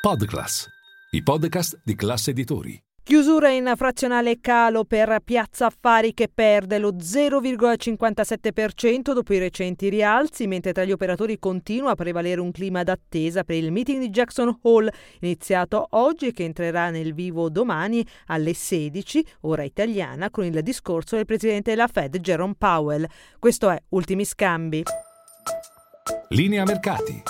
Podclass, i podcast di classe editori. Chiusura in frazionale calo per Piazza Affari che perde lo 0,57% dopo i recenti rialzi, mentre tra gli operatori continua a prevalere un clima d'attesa per il meeting di Jackson Hall, iniziato oggi e che entrerà nel vivo domani alle 16, ora italiana, con il discorso del presidente della Fed Jerome Powell. Questo è Ultimi Scambi. Linea Mercati.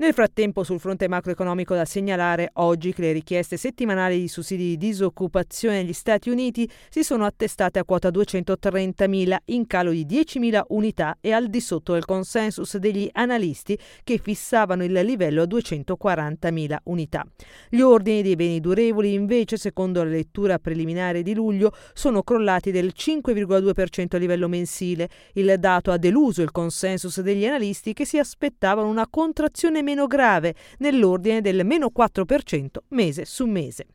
Nel frattempo, sul fronte macroeconomico da segnalare oggi che le richieste settimanali di sussidi di disoccupazione negli Stati Uniti si sono attestate a quota 230.000, in calo di 10.000 unità e al di sotto del consensus degli analisti che fissavano il livello a 240.000 unità. Gli ordini dei beni durevoli, invece, secondo la lettura preliminare di luglio, sono crollati del 5,2% a livello mensile. Il dato ha deluso il consensus degli analisti che si aspettavano una contrazione meno grave, nell'ordine del meno 4% mese su mese.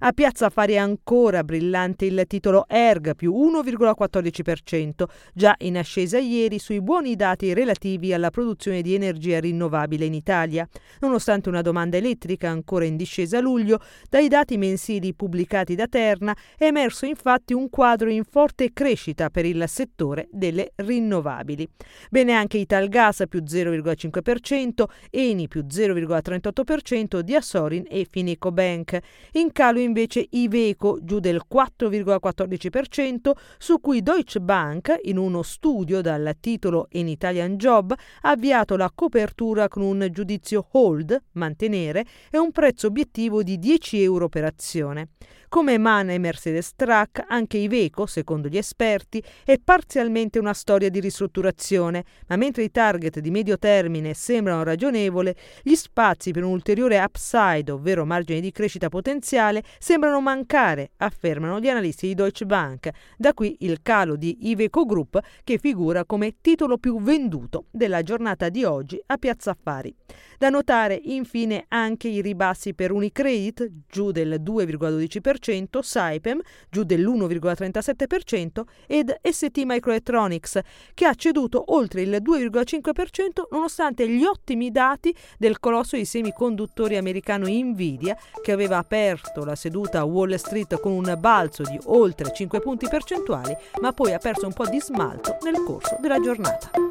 A Piazza Affari ancora brillante il titolo ERG più 1,14%, già in ascesa ieri sui buoni dati relativi alla produzione di energia rinnovabile in Italia. Nonostante una domanda elettrica ancora in discesa a luglio, dai dati mensili pubblicati da Terna è emerso infatti un quadro in forte crescita per il settore delle rinnovabili. Bene anche Italgas più 0,5%, Eni Eni più 0,38%, di Assorin e Finico Bank. In calo invece Iveco giù del 4,14%, su cui Deutsche Bank, in uno studio dal titolo In Italian Job, ha avviato la copertura con un giudizio hold, mantenere, e un prezzo obiettivo di 10 euro per azione. Come MAN e Mercedes Truck, anche Iveco, secondo gli esperti, è parzialmente una storia di ristrutturazione, ma mentre i target di medio termine sembrano ragionevoli, gli spazi per un ulteriore upside, ovvero margine di crescita potenziale, sembrano mancare, affermano gli analisti di Deutsche Bank. Da qui il calo di Iveco Group che figura come titolo più venduto della giornata di oggi a Piazza Affari. Da notare infine anche i ribassi per Unicredit, giù del 2,12%, Saipem, giù dell'1,37% ed ST Microelectronics, che ha ceduto oltre il 2,5% nonostante gli ottimi dati del colosso di semiconduttori americano Nvidia, che aveva aperto la seduta a Wall Street con un balzo di oltre 5 punti percentuali, ma poi ha perso un po' di smalto nel corso della giornata.